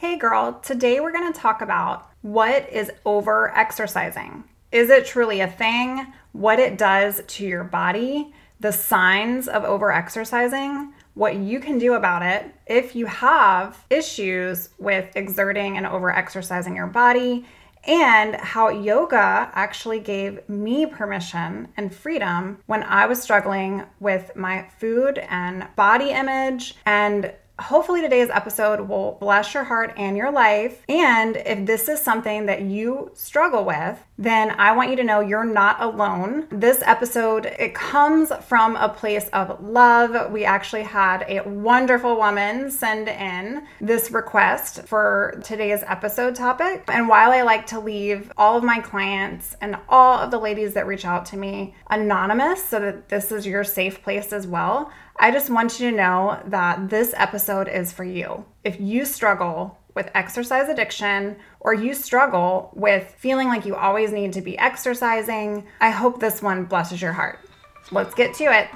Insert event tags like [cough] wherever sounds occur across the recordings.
Hey girl, today we're going to talk about what is over exercising. Is it truly a thing? What it does to your body? The signs of over exercising? What you can do about it if you have issues with exerting and over exercising your body, and how yoga actually gave me permission and freedom when I was struggling with my food and body image and Hopefully, today's episode will bless your heart and your life. And if this is something that you struggle with, then I want you to know you're not alone. This episode, it comes from a place of love. We actually had a wonderful woman send in this request for today's episode topic. And while I like to leave all of my clients and all of the ladies that reach out to me anonymous so that this is your safe place as well, I just want you to know that this episode is for you. If you struggle with exercise addiction or you struggle with feeling like you always need to be exercising, I hope this one blesses your heart. Let's get to it.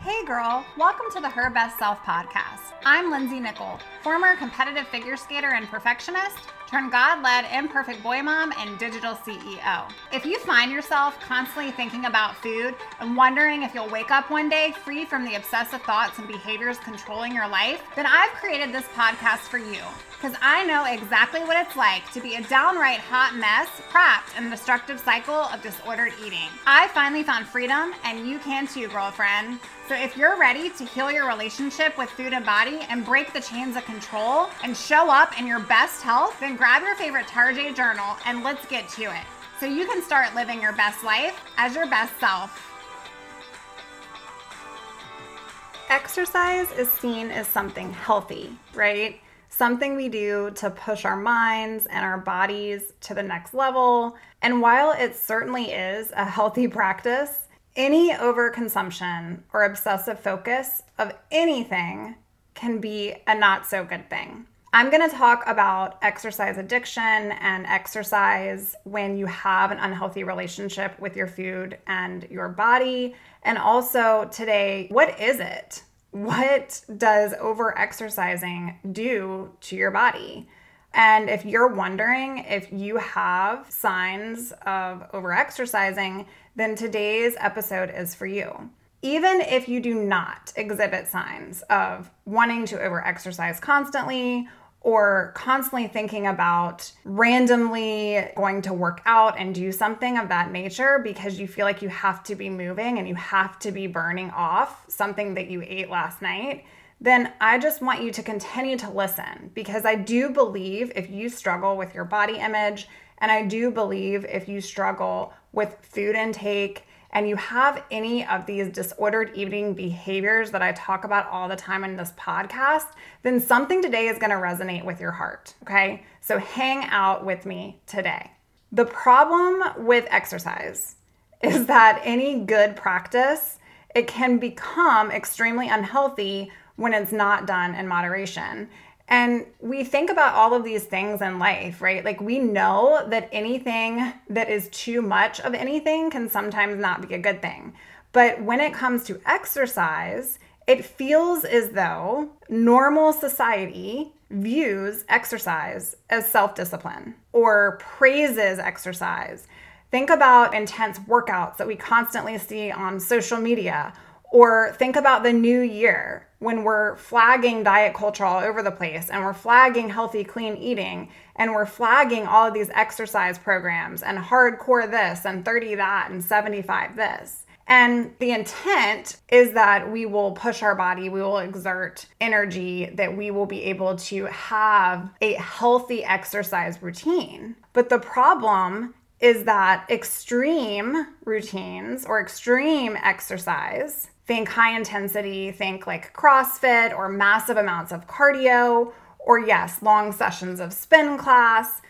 Hey girl, welcome to the Her Best Self podcast. I'm Lindsay Nichol, former competitive figure skater and perfectionist turn God led imperfect boy mom and digital CEO. If you find yourself constantly thinking about food and wondering if you'll wake up one day free from the obsessive thoughts and behaviors controlling your life, then I've created this podcast for you because I know exactly what it's like to be a downright hot mess trapped in a destructive cycle of disordered eating. I finally found freedom, and you can too, girlfriend. So if you're ready to heal your relationship with food and body and break the chains of control and show up in your best health, then grab your favorite Tarjay journal and let's get to it. So you can start living your best life as your best self. Exercise is seen as something healthy, right? Something we do to push our minds and our bodies to the next level. And while it certainly is a healthy [laughs] practice, any overconsumption or obsessive focus of anything can be a not so good thing. I'm going to talk about exercise addiction and exercise when you have an unhealthy relationship with your food and your body. And also today, what is it? What does over exercising do to your body? And if you're wondering if you have signs of over exercising, then today's episode is for you. Even if you do not exhibit signs of wanting to over exercise constantly or constantly thinking about randomly going to work out and do something of that nature because you feel like you have to be moving and you have to be burning off something that you ate last night, then I just want you to continue to listen because I do believe if you struggle with your body image, and I do believe if you struggle with food intake and you have any of these disordered eating behaviors that I talk about all the time in this podcast, then something today is to resonate with your heart. Okay. So hang out with me today. The problem with exercise [laughs] is that any good practice, it can become extremely unhealthy when it's not done in moderation. And we think about all of these things in life, right? Like we know that anything that is too much of anything can sometimes not be a good thing. But when it comes to exercise, it feels as though normal society views exercise as self discipline or praises exercise. Think about intense workouts that we constantly see on social media or think about the new year when we're flagging diet culture all over the place and we're flagging healthy, clean eating and we're flagging all of these exercise programs and hardcore this and 30 that and 75 this. And the intent is that we will push our body, we will exert energy, that we will be able to have a healthy exercise routine. But the problem is that extreme routines or extreme exercise think high intensity, think like CrossFit or massive amounts of cardio, or yes, long sessions of spin class.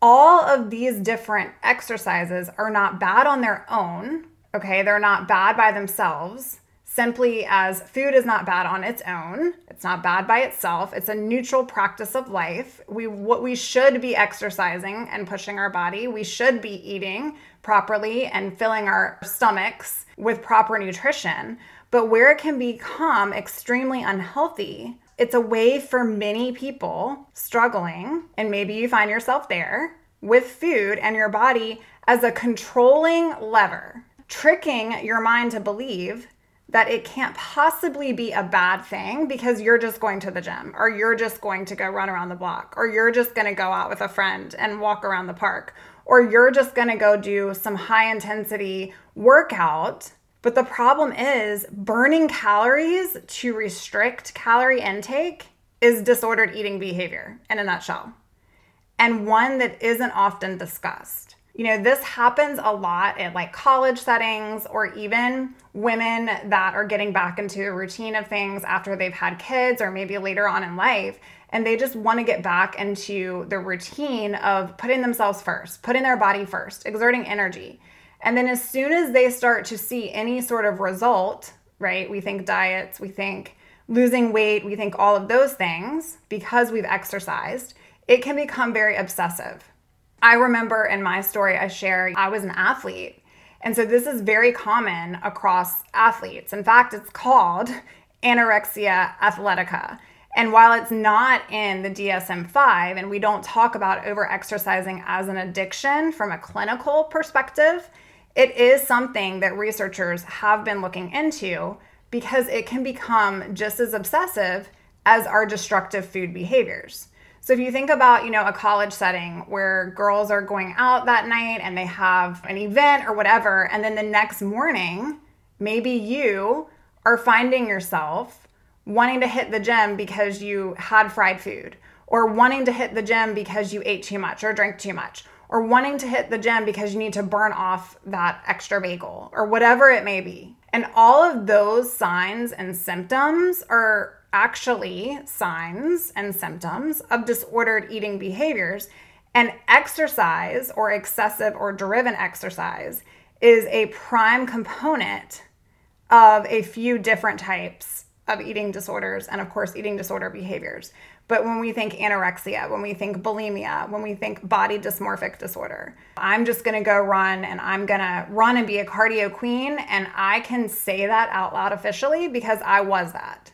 All of these different exercises are not bad on their own, okay? They're not bad by themselves. Simply as food is not bad on its own, it's not bad by itself. It's a neutral practice of life. We what we should be exercising and pushing our body. We should be eating properly and filling our stomachs with proper nutrition. But where it can become extremely unhealthy it's a way for many people struggling, and maybe you find yourself there with food and your body as a controlling lever, tricking your mind to believe that it can't possibly be a bad thing because you're just going to the gym or you're just going to go run around the block or you're just going to go out with a friend and walk around the park or you're just going to go do some high intensity workout. But the problem is burning calories to restrict calorie intake is disordered eating behavior in a nutshell, and one that isn't often discussed. You know, this happens a lot at like college settings or even women that are getting back into a routine of things after they've had kids or maybe later on in life. And they just want to get back into the routine of putting themselves first, putting their body first, exerting energy. And then as soon as they start to see any sort of result, right? We think diets, we think losing weight, we think all of those things because we've exercised, it can become very obsessive I remember in my story, I share I was an athlete. And so this is very common across athletes. In fact, it's called [laughs] anorexia athletica. And while it's not in the DSM 5, and we don't talk about over exercising as an addiction from a clinical perspective, it is something that researchers have been looking into because it can become just as obsessive as our destructive food behaviors. So if you think about, you know, a college setting where girls are going out that night and they have an event or whatever, and then the next morning, maybe you are finding yourself wanting to hit the gym because you had fried food, or wanting to hit the gym because you ate too much or drank too much, or wanting to hit the gym because you need to burn off that extra bagel, or whatever it may be. And all of those signs and symptoms are actually signs and symptoms of disordered eating behaviors. And exercise or excessive or driven exercise is a prime component of a few different types of eating disorders and, of course, eating disorder behaviors. But when we think anorexia, when we think bulimia, when we think body dysmorphic disorder, I'm just gonna go run and I'm gonna run and be a cardio queen. And I can say that out loud officially because I was that.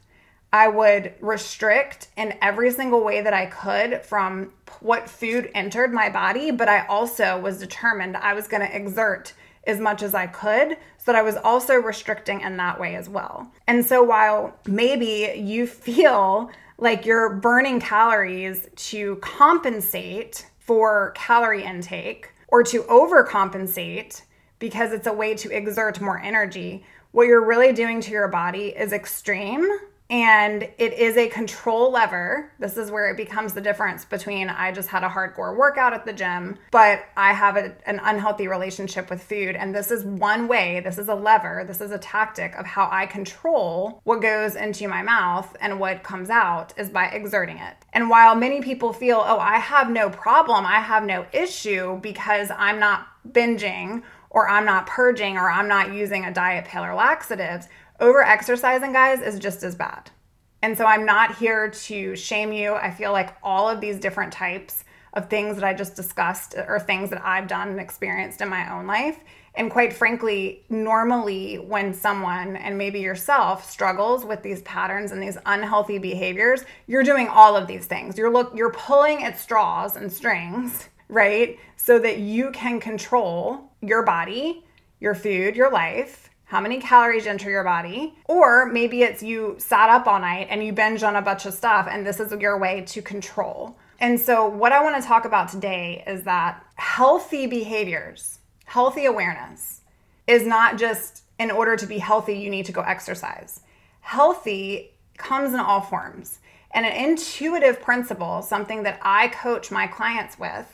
I would restrict in every single way that I could from what food entered my body, but I also was determined I was to exert as much as I could so that I was also restricting in that way as well. And so while maybe you feel like you're burning calories to compensate for calorie intake or to overcompensate because it's a way to exert more energy, what you're really doing to your body is extreme and it is a control lever. This is where it becomes the difference between I just had a hardcore workout at the gym, but I have a, an unhealthy relationship with food. And this is one way, this is a lever, this is a tactic of how I control what goes into my mouth and what comes out is by exerting it. And while many people feel, oh, I have no problem, I have no issue because I'm not binging or I'm not purging or I'm not using a diet pill or laxatives over exercising, guys, is just as bad. And so I'm not here to shame you. I feel like all of these different types of things that I just discussed are things that I've done and experienced in my own life. And quite frankly, normally when someone and maybe yourself struggles with these patterns and these unhealthy behaviors, you're doing all of these things. You're look you're pulling at straws and strings, [laughs] right? So that you can control your body, your food, your life, how many calories enter your body. Or maybe it's you sat up all night and you binge on a bunch of stuff, and this is your way to control. And so, what I want to talk about today is that healthy behaviors, healthy awareness is not just in order to be healthy, you need to go exercise. Healthy comes in all forms. And an intuitive principle, something that I coach my clients with,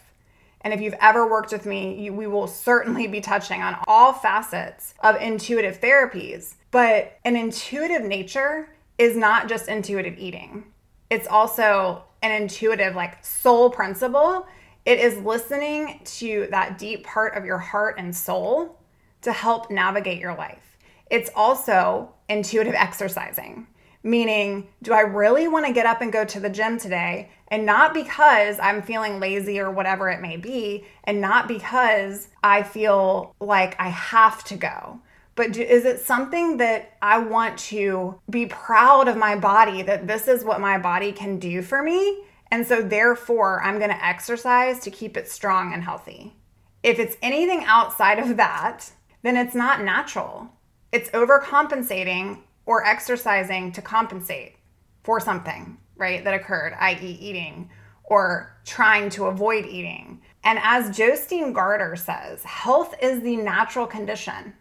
and if you've ever worked with me, you, we will certainly be touching on all facets of intuitive therapies. But an intuitive nature is not just intuitive eating, it's also an intuitive, like soul principle. It is listening to that deep part of your heart and soul to help navigate your life. It's also intuitive exercising meaning, do I really want to get up and go to the gym today? And not because I'm feeling lazy or whatever it may be, and not because I feel like I have to go, but do, is it something that I want to be proud of my body that this is what my body can do for me? And so, therefore, I'm going to exercise to keep it strong and healthy. If it's anything outside of that, then it's not natural. It's overcompensating or exercising to compensate for something, right, that occurred, i.e., eating or trying to avoid eating. And as Jostein Gaarder says, health is the natural condition.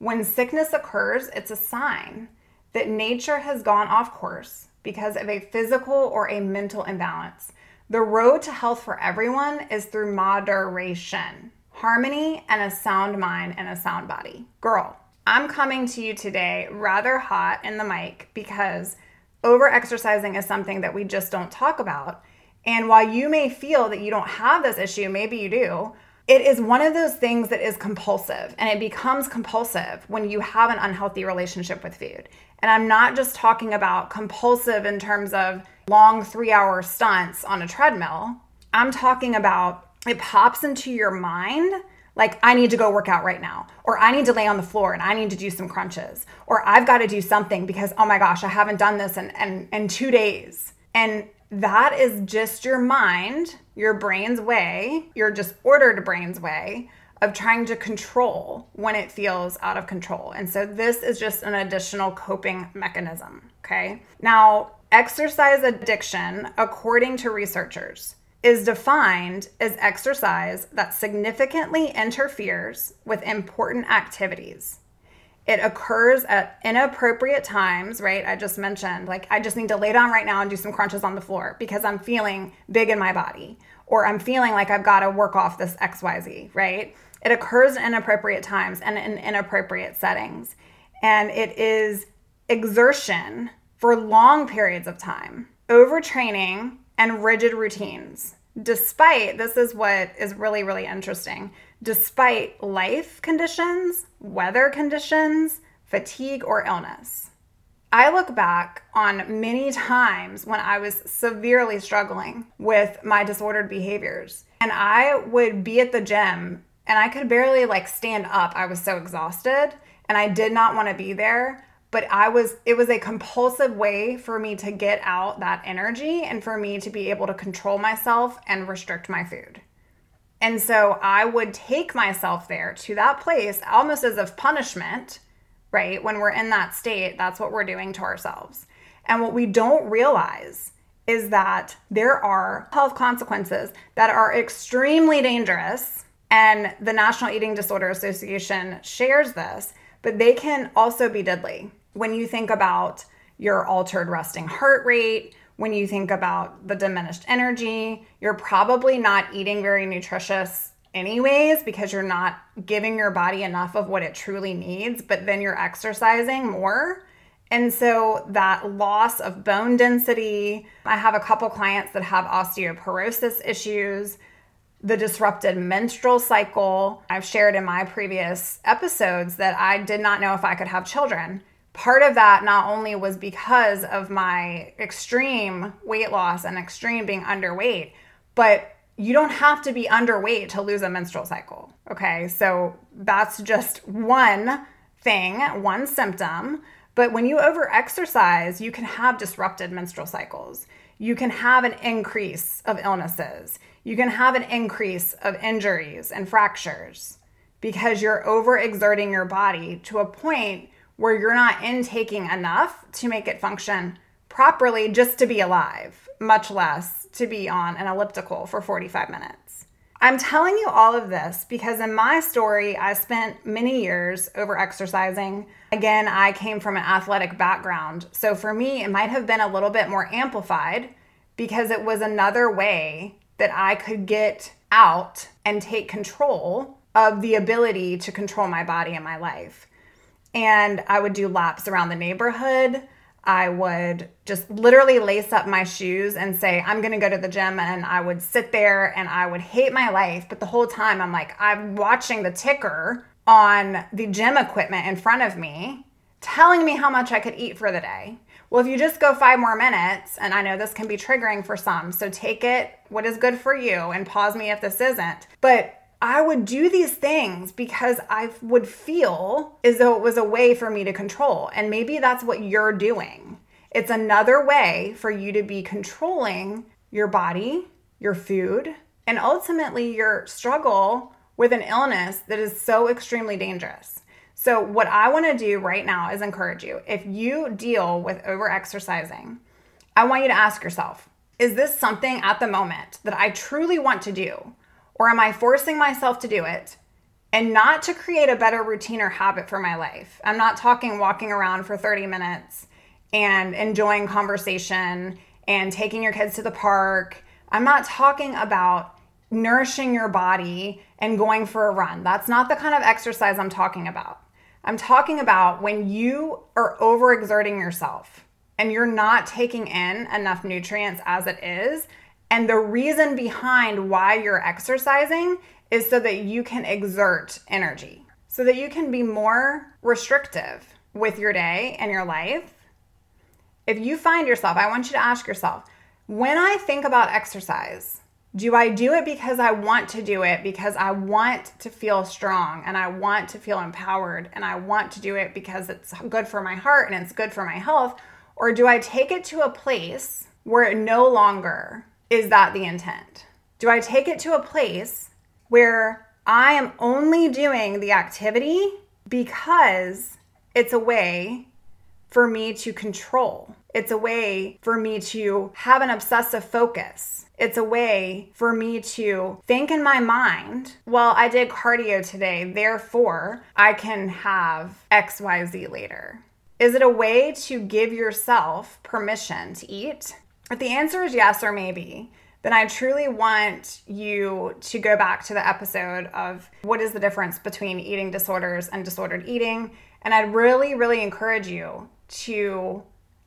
When sickness occurs, it's a sign that nature has gone off course because of a physical or a mental imbalance. The road to health for everyone is through moderation, harmony, and a sound mind and a sound body. Girl, I'm coming to you today rather hot in the mic because over exercising is something that we just don't talk about. And while you may feel that you don't have this issue, maybe you do, it is one of those things that is compulsive and it becomes compulsive when you have an unhealthy relationship with food. And I'm not just talking about compulsive in terms of long three hour stunts on a treadmill. I'm talking about it pops into your mind like I need to go work out right now, or I need to lay on the floor and I need to do some crunches, or I've got to do something because oh my gosh, I haven't done this in, in, in two days. And that is just your mind, your brain's way, your disordered brain's way of trying to control when it feels out of control. And so this is just an additional coping mechanism. Okay. Now, exercise addiction, according to researchers, is defined as exercise that significantly interferes with important activities it occurs at inappropriate times, right? I just mentioned, like, I just need to lay down right now and do some crunches on the floor because I'm feeling big in my body, or I'm feeling like I've got to work off this XYZ, right? It occurs in inappropriate times and in inappropriate settings. And it is exertion for long periods of time, overtraining, and rigid routines. Despite, this is what is really, really interesting despite life conditions, weather conditions, fatigue, or illness. I look back on many times when I was severely struggling with my disordered behaviors, and I would be at the gym and I could barely like stand up. I was so exhausted and I did not want to be there, but I was it was a compulsive way for me to get out that energy and for me to be able to control myself and restrict my food. And so I would take myself there to that place almost as a punishment, right? When we're in that state, that's what we're doing to ourselves. And what we don't realize is that there are health consequences that are extremely dangerous. And the National Eating Disorder Association shares this, but they can also be deadly. When you think about your altered resting heart rate, when you think about the diminished energy, you're probably not eating very nutritious anyways because you're not giving your body enough of what it truly needs, but then you're exercising more. And so that loss of bone density, I have a couple clients that have osteoporosis issues, the disrupted menstrual cycle. I've shared in my previous episodes that I did not know if I could have children part of that not only was because of my extreme weight loss and extreme being underweight, but you don't have to be underweight to lose a menstrual cycle. Okay, so that's just one thing, one symptom. But when you overexercise, you can have disrupted menstrual cycles. You can have an increase of illnesses. You can have an increase of injuries and fractures because you're overexerting your body to a point where you're not intaking enough to make it function properly just to be alive, much less to be on an elliptical for 45 minutes. I'm telling you all of this because in my story, I spent many years over exercising. Again, I came from an athletic background. So for me, it might have been a little bit more amplified because it was another way that I could get out and take control of the ability to control my body and my life and I would do laps around the neighborhood. I would just literally lace up my shoes and say, I'm gonna go to the gym. And I would sit there and I would hate my life. But the whole time I'm like, I'm watching the ticker on the gym equipment in front of me, telling me how much I could eat for the day. Well, if you just go five more minutes, and I know this can be triggering for some, so take it what is good for you and pause me if this isn't. But I would do these things because I would feel as though it was a way for me to control. And maybe that's what you're doing. It's another way for you to be controlling your body, your food, and ultimately your struggle with an illness that is so extremely dangerous. So, what I want to do right now is encourage you. If you deal with over exercising, I want you to ask yourself is this something at the moment that I truly want to do? Or am I forcing myself to do it and not to create a better routine or habit for my life? I'm not talking walking around for 30 minutes and enjoying conversation and taking your kids to the park. I'm not talking about nourishing your body and going for a run. That's not the kind of exercise I'm talking about. I'm talking about when you are overexerting yourself and you're not taking in enough nutrients as it is. And the reason behind why you're exercising is so that you can exert energy, so that you can be more restrictive with your day and your life. If you find yourself, I want you to ask yourself when I think about exercise, do I do it because I want to do it because I want to feel strong and I want to feel empowered and I want to do it because it's good for my heart and it's good for my health? Or do I take it to a place where it no longer is that the intent? Do I take it to a place where I am only doing the activity because it's a way for me to control? It's a way for me to have an obsessive focus it's a way for me to think in my mind, well, I did cardio today, therefore I can have XYZ later. Is it a way to give yourself permission to eat? If the answer is yes or maybe, then I truly want you to go back to the episode of what is the difference between eating disorders and disordered eating. And I'd really, really encourage you to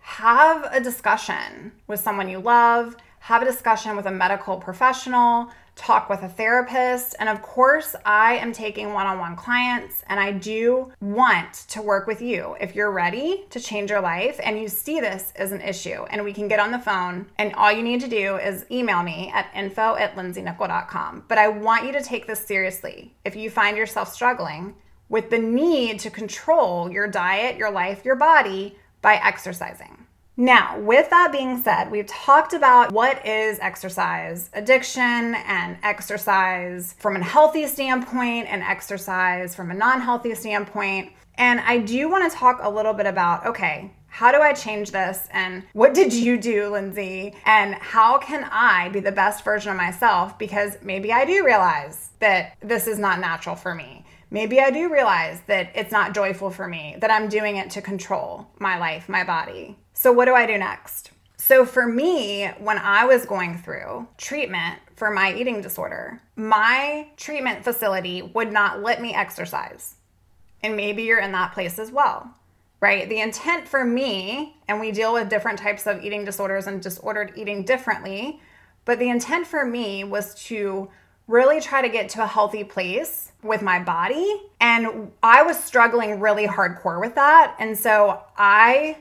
have a discussion with someone you love have a discussion with a medical professional, talk with a therapist. And of course, I am taking one on one clients and I do want to work with you if you're ready to change your life and you see this as an issue. And we can get on the phone and all you need to do is email me at info at lindsaynickel.com. But I want you to take this seriously. If you find yourself struggling with the need to control your diet, your life, your body by exercising. Now, with that being said, we've talked about what is exercise addiction and exercise from a healthy standpoint and exercise from a non healthy standpoint. And I do want to talk a little bit about okay, how do I change this? And what did you do, Lindsay? And how can I be the best version of myself? Because maybe I do realize that this is not natural for me. Maybe I do realize that it's not joyful for me, that I'm doing it to control my life, my body. So, what do I do next? So, for me, when I was going through treatment for my eating disorder, my treatment facility would not let me exercise. And maybe you're in that place as well, right? The intent for me, and we deal with different types of eating disorders and disordered eating differently, but the intent for me was to really try to get to a healthy place with my body. And I was struggling really hardcore with that. And so I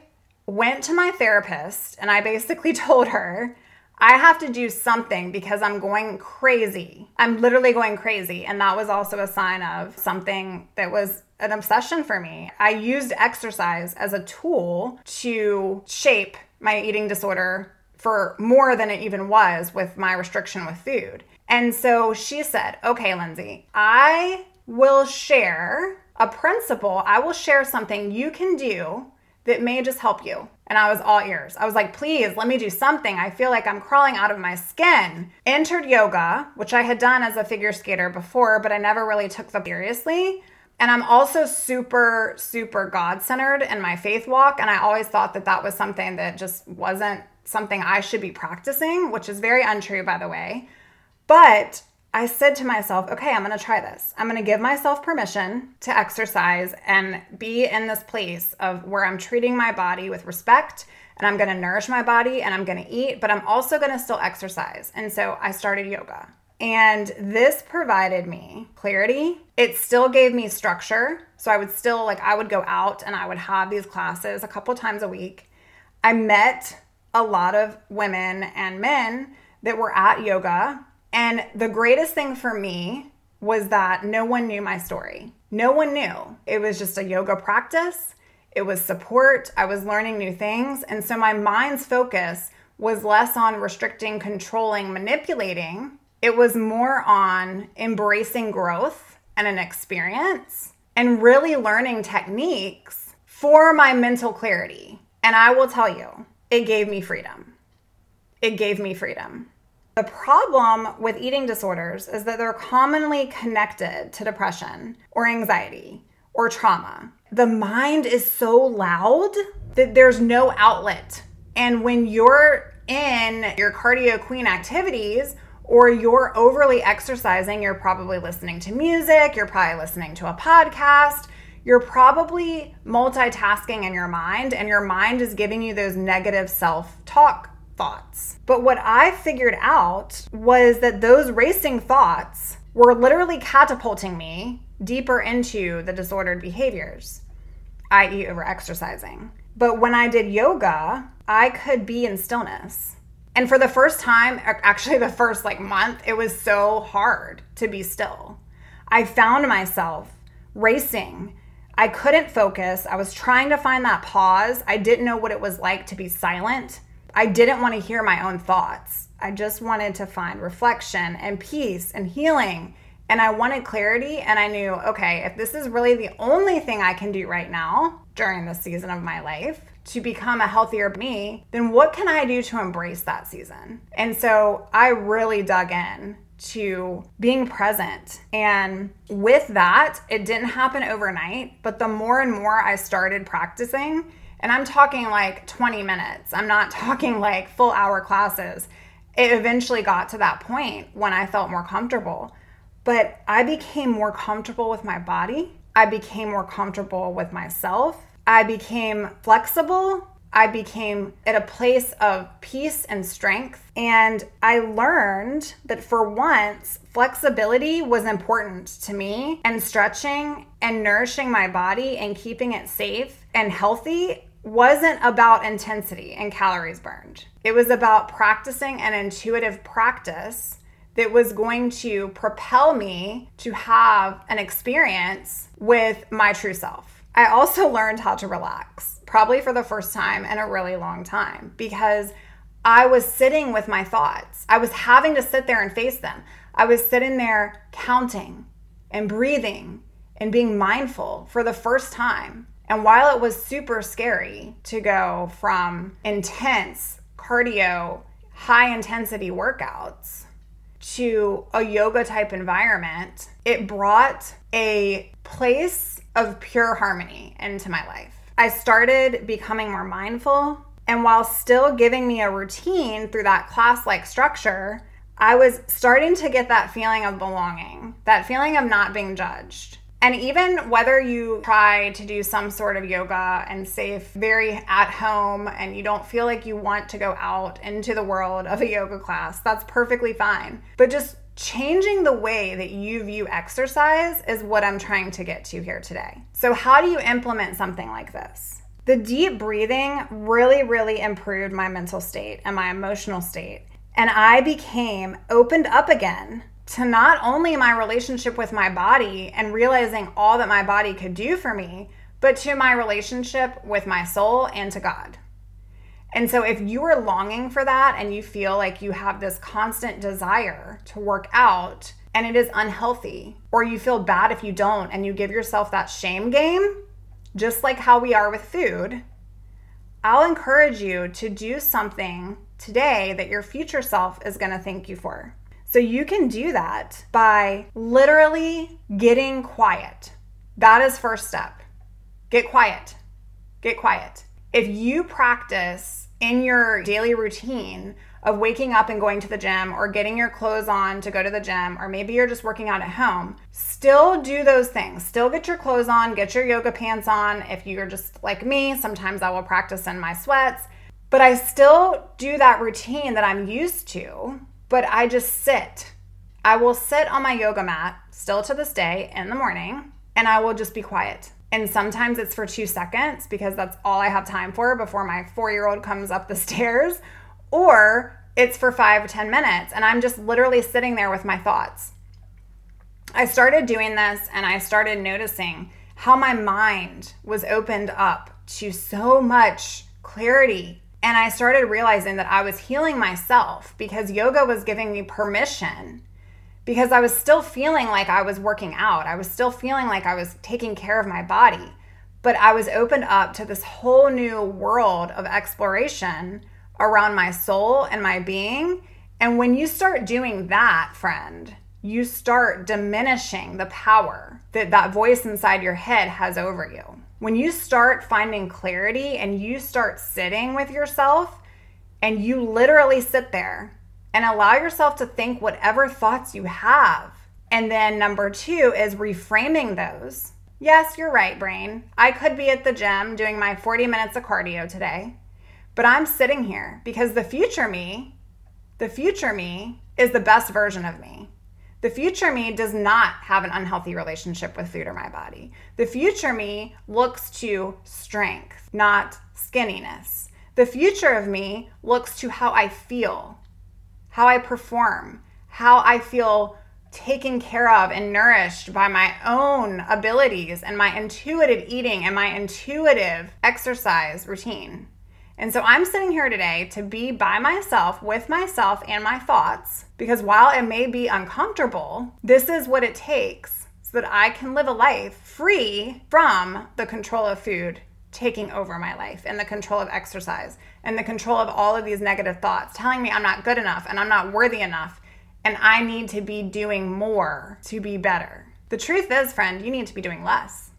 went to my therapist and I basically [laughs] told her, I have to do something because I'm going crazy. I'm literally going crazy. And that was also a sign of something that was an obsession for me. I used exercise as a tool to shape my eating disorder for more than it even was with my restriction with food. And so she said, Okay, Lindsay, I will share a principle, I will share something you can do that may just help you. And I was all ears. I was like, please let me do something. I feel like I'm crawling out of my skin. Entered yoga, which I had done as a figure skater before, but I never really took them seriously. And I'm also super, super God centered in my faith walk. And I always thought that that was something that just wasn't something I should be practicing, which is very untrue, by the way. But I said to myself, okay, I'm going to try this. I'm going to give myself permission to exercise and be in this place of where I'm treating my body with respect and I'm going to nourish my body and I'm going to eat, but I'm also going to still exercise. And so I started yoga. And this provided me clarity. It still gave me structure. So I would still, like, I would go out and I would have these classes a couple times a week. I met a lot of women and men that were at yoga and the greatest thing for me was that no one knew my story. No one knew. It was just a yoga practice, it was support. I was learning new things. And so my mind's focus was less on restricting, controlling, manipulating. It was more on embracing growth and an experience and really learning techniques for my mental clarity. And I will tell you, it gave me freedom. It gave me freedom. The problem with eating disorders is that they're commonly connected to depression or anxiety or trauma. The mind is so loud that there's no outlet. And when you're in your cardio queen activities or you're overly exercising, you're probably listening to music, you're probably listening to a podcast, you're probably multitasking in your mind, and your mind is giving you those negative self talk thoughts. But what I figured out was that those racing thoughts were literally catapulting me deeper into the disordered behaviors, i.e., over exercising. But when I did yoga, I could be in stillness. And for the first time, actually, the first like month, it was so hard to be still. I found myself racing. I couldn't focus. I was trying to find that pause. I didn't know what it was like to be silent. I didn't want to hear my own thoughts. I just wanted to find reflection and peace and healing. And I wanted clarity. And I knew, okay, if this is really the only thing I can do right now during this season of my life to become a healthier me, then what can I do to embrace that season? And so I really dug in to being present. And with that, it didn't happen overnight, but the more and more I started practicing, and I'm talking like 20 minutes, I'm not [laughs] talking like full hour classes. It eventually got to that point when I felt more comfortable. But I became more comfortable with my body. I became more comfortable with myself. I became flexible. I became at a place of peace and strength. And I learned that for once, flexibility was important to me, and stretching and nourishing my body and keeping it safe and healthy wasn't about intensity and calories burned. It was about practicing an intuitive practice that was going to propel me to have an experience with my true self. I also learned how to relax, probably for the first time in a really long time, because I was sitting with my thoughts. I was having to sit there and face them. I was sitting there counting and breathing and being mindful for the first time. And while it was super scary to go from intense cardio, high intensity workouts to a yoga type environment, it brought a place of pure harmony into my life. I started becoming more mindful, and while still giving me a routine through that class like structure, I was starting to get that feeling of belonging, that feeling of not being judged. And even whether you try to do some sort of yoga and safe, very at home, and you don't feel like you want to go out into the world of a yoga class, that's perfectly fine. But just changing the way that you view exercise is what I'm trying to get to here today. So, how do you implement something like this? The deep breathing really, really improved my mental state and my emotional state. And I became opened up again to not only my relationship with my body and realizing all that my body could do for me, but to my relationship with my soul and to God. And so, if you are longing for that and you feel like you have this constant desire to work out and it is unhealthy, or you feel bad if you don't and you give yourself that shame game, just like how we are with food, I'll encourage you to do something today that your future self is going to thank you for. So you can do that by literally getting quiet. That is first step. Get quiet. Get quiet. If you practice in your daily routine of waking up and going to the gym or getting your clothes on to go to the gym, or maybe you're just working out at home, still do those things. Still get your clothes on, get your yoga pants on. If you're just like me, sometimes I will practice in my sweats, but I still do that routine that I'm used to but I just sit. I will sit on my yoga mat still to this day in the morning and I will just be quiet. And sometimes it's for two seconds because that's all I have time for before my four year old comes up the [laughs] stairs, or it's for five 10 minutes and I'm just literally sitting there with my thoughts. I started doing this and I started noticing how my mind was opened up to so much clarity. And I started realizing that I was healing myself because yoga was giving me permission because I was still feeling like I was working out. I was still feeling like I was taking care of my body. But I was opened up to this whole new world of exploration around my soul and my being. And when you start doing that, friend, you start diminishing the power that that voice inside your head has over you. When you start finding clarity and you start sitting with yourself and you literally sit there and allow yourself to think whatever thoughts you have. And then number two is reframing those. Yes, you're right, brain. I could be at the gym doing my 40 minutes of cardio today, but I'm sitting here because the future me, the future me is the best version of me. The future me does not have an unhealthy relationship with food or my body. The future me looks to strength, not skinniness. The future of me looks to how I feel, how I perform, how I feel taken care of and nourished by my own abilities and my intuitive eating and my intuitive exercise routine. And so I'm sitting here today to be by myself with myself and my thoughts because while it may be uncomfortable, this is what it takes so that I can live a life free from the control of food taking over my life and the control of exercise and the control of all of these negative thoughts telling me I'm not good enough and I'm not worthy enough and I need to be doing more to be better. The truth is, friend, you need to be doing less.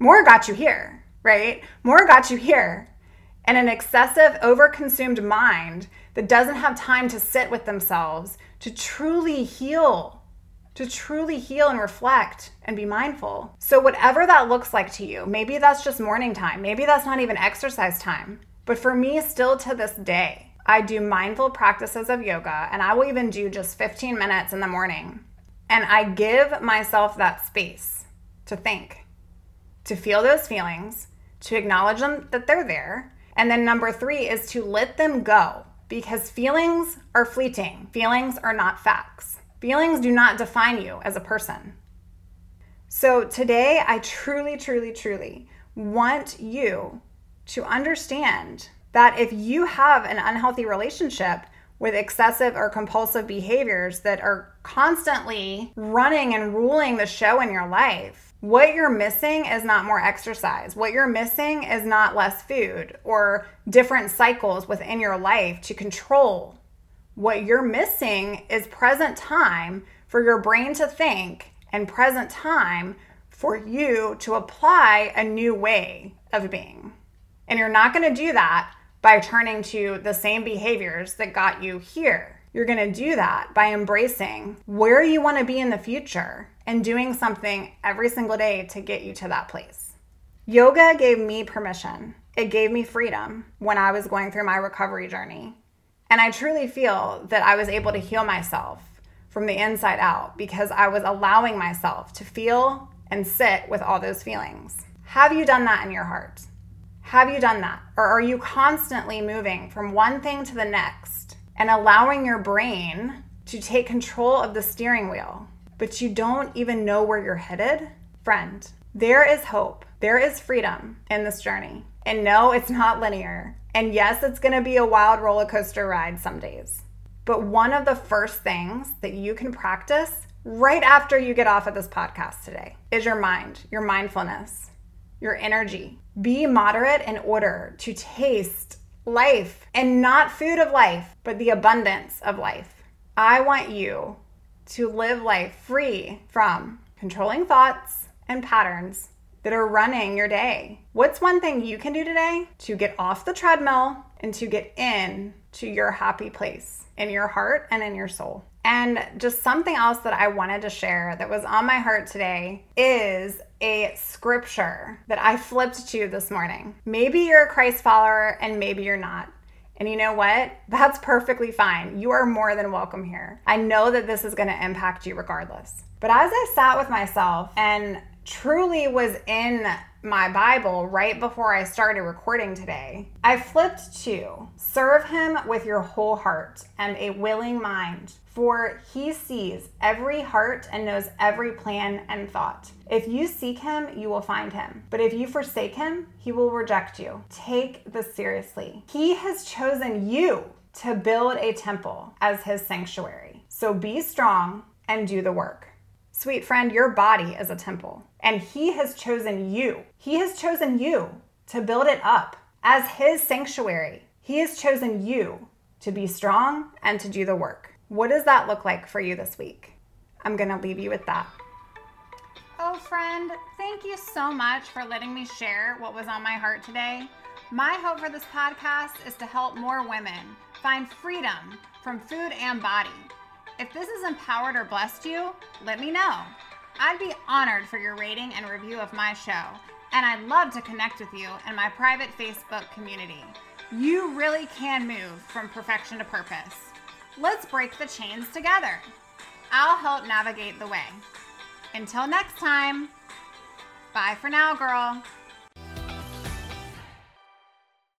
More got you here, right? More got you here and an excessive, overconsumed mind that doesn't have time to sit with themselves to truly heal, to truly heal and reflect and be mindful. So, whatever that looks like to you, maybe that's just morning time, maybe that's not even exercise time. But for me, still to this day, I do mindful practices of yoga and I will even do just 15 minutes in the morning. And I give myself that space to think, to feel those feelings, to acknowledge them that they're there, and then number three is to let them go because feelings are fleeting. Feelings are not facts. Feelings do not define you as a person. So today, I truly, truly, truly want you to understand that if you have an unhealthy relationship with excessive or compulsive behaviors that are constantly running and ruling the show in your life, what you're missing is not more exercise. What you're missing is not less food or different cycles within your life to control. What you're missing is present time for your brain to think and present time for you to apply a new way of being. And you're not going to do that by turning to the same behaviors that got you here. You're going to do that by embracing where you want to be in the future and doing something every single day to get you to that place. Yoga gave me permission. It gave me freedom when I was going through my recovery journey. And I truly feel that I was able to heal myself from the inside out because I was allowing myself to feel and sit with all those feelings. Have you done that in your heart? Have you done that? Or are you constantly moving from one thing to the next and allowing your brain to take control of the steering wheel, but you don't even know where you're headed, friend, there is hope. There is freedom in this journey. And no, it's not linear. And yes, it's to be a wild roller coaster ride some days. But one of the first things that you can practice right after you get off of this podcast today is your mind, your mindfulness, your energy. Be moderate in order to taste life and not food of life, but the abundance of life. I want you to live life free from controlling thoughts and patterns that are running your day. What's one thing you can do today to get off the treadmill and to get in to your happy place in your heart and in your soul? And just something else that I wanted to share that was on my heart today is a scripture that I flipped to this morning. Maybe you're a Christ follower and maybe you're not. And you know what? That's perfectly fine. You are more than welcome here. I know that this is going to impact you regardless. But as I sat with myself and truly was in my Bible right before I started recording today, I flipped to serve him with your whole heart and a willing mind, for he sees every heart and knows every plan and thought. If you seek him, you will find him. But if you forsake him, he will reject you. Take this seriously. He has chosen you to build a temple as his sanctuary. So be strong and do the work. Sweet friend, your body is a temple, and He has chosen you. He has chosen you to build it up as His sanctuary. He has chosen you to be strong and to do the work. What does that look like for you this week? I'm going to leave you with that. Oh, friend, thank you so much for letting me share what was on my heart today. My hope for this podcast is to help more women find freedom from food and body if this has empowered or blessed you, let me know. I'd be honored for your rating and review of my show, and I'd love to connect with you in my private Facebook community. You really can move from perfection to purpose. Let's break the chains together. I'll help navigate the way. Until next time, bye for now, girl.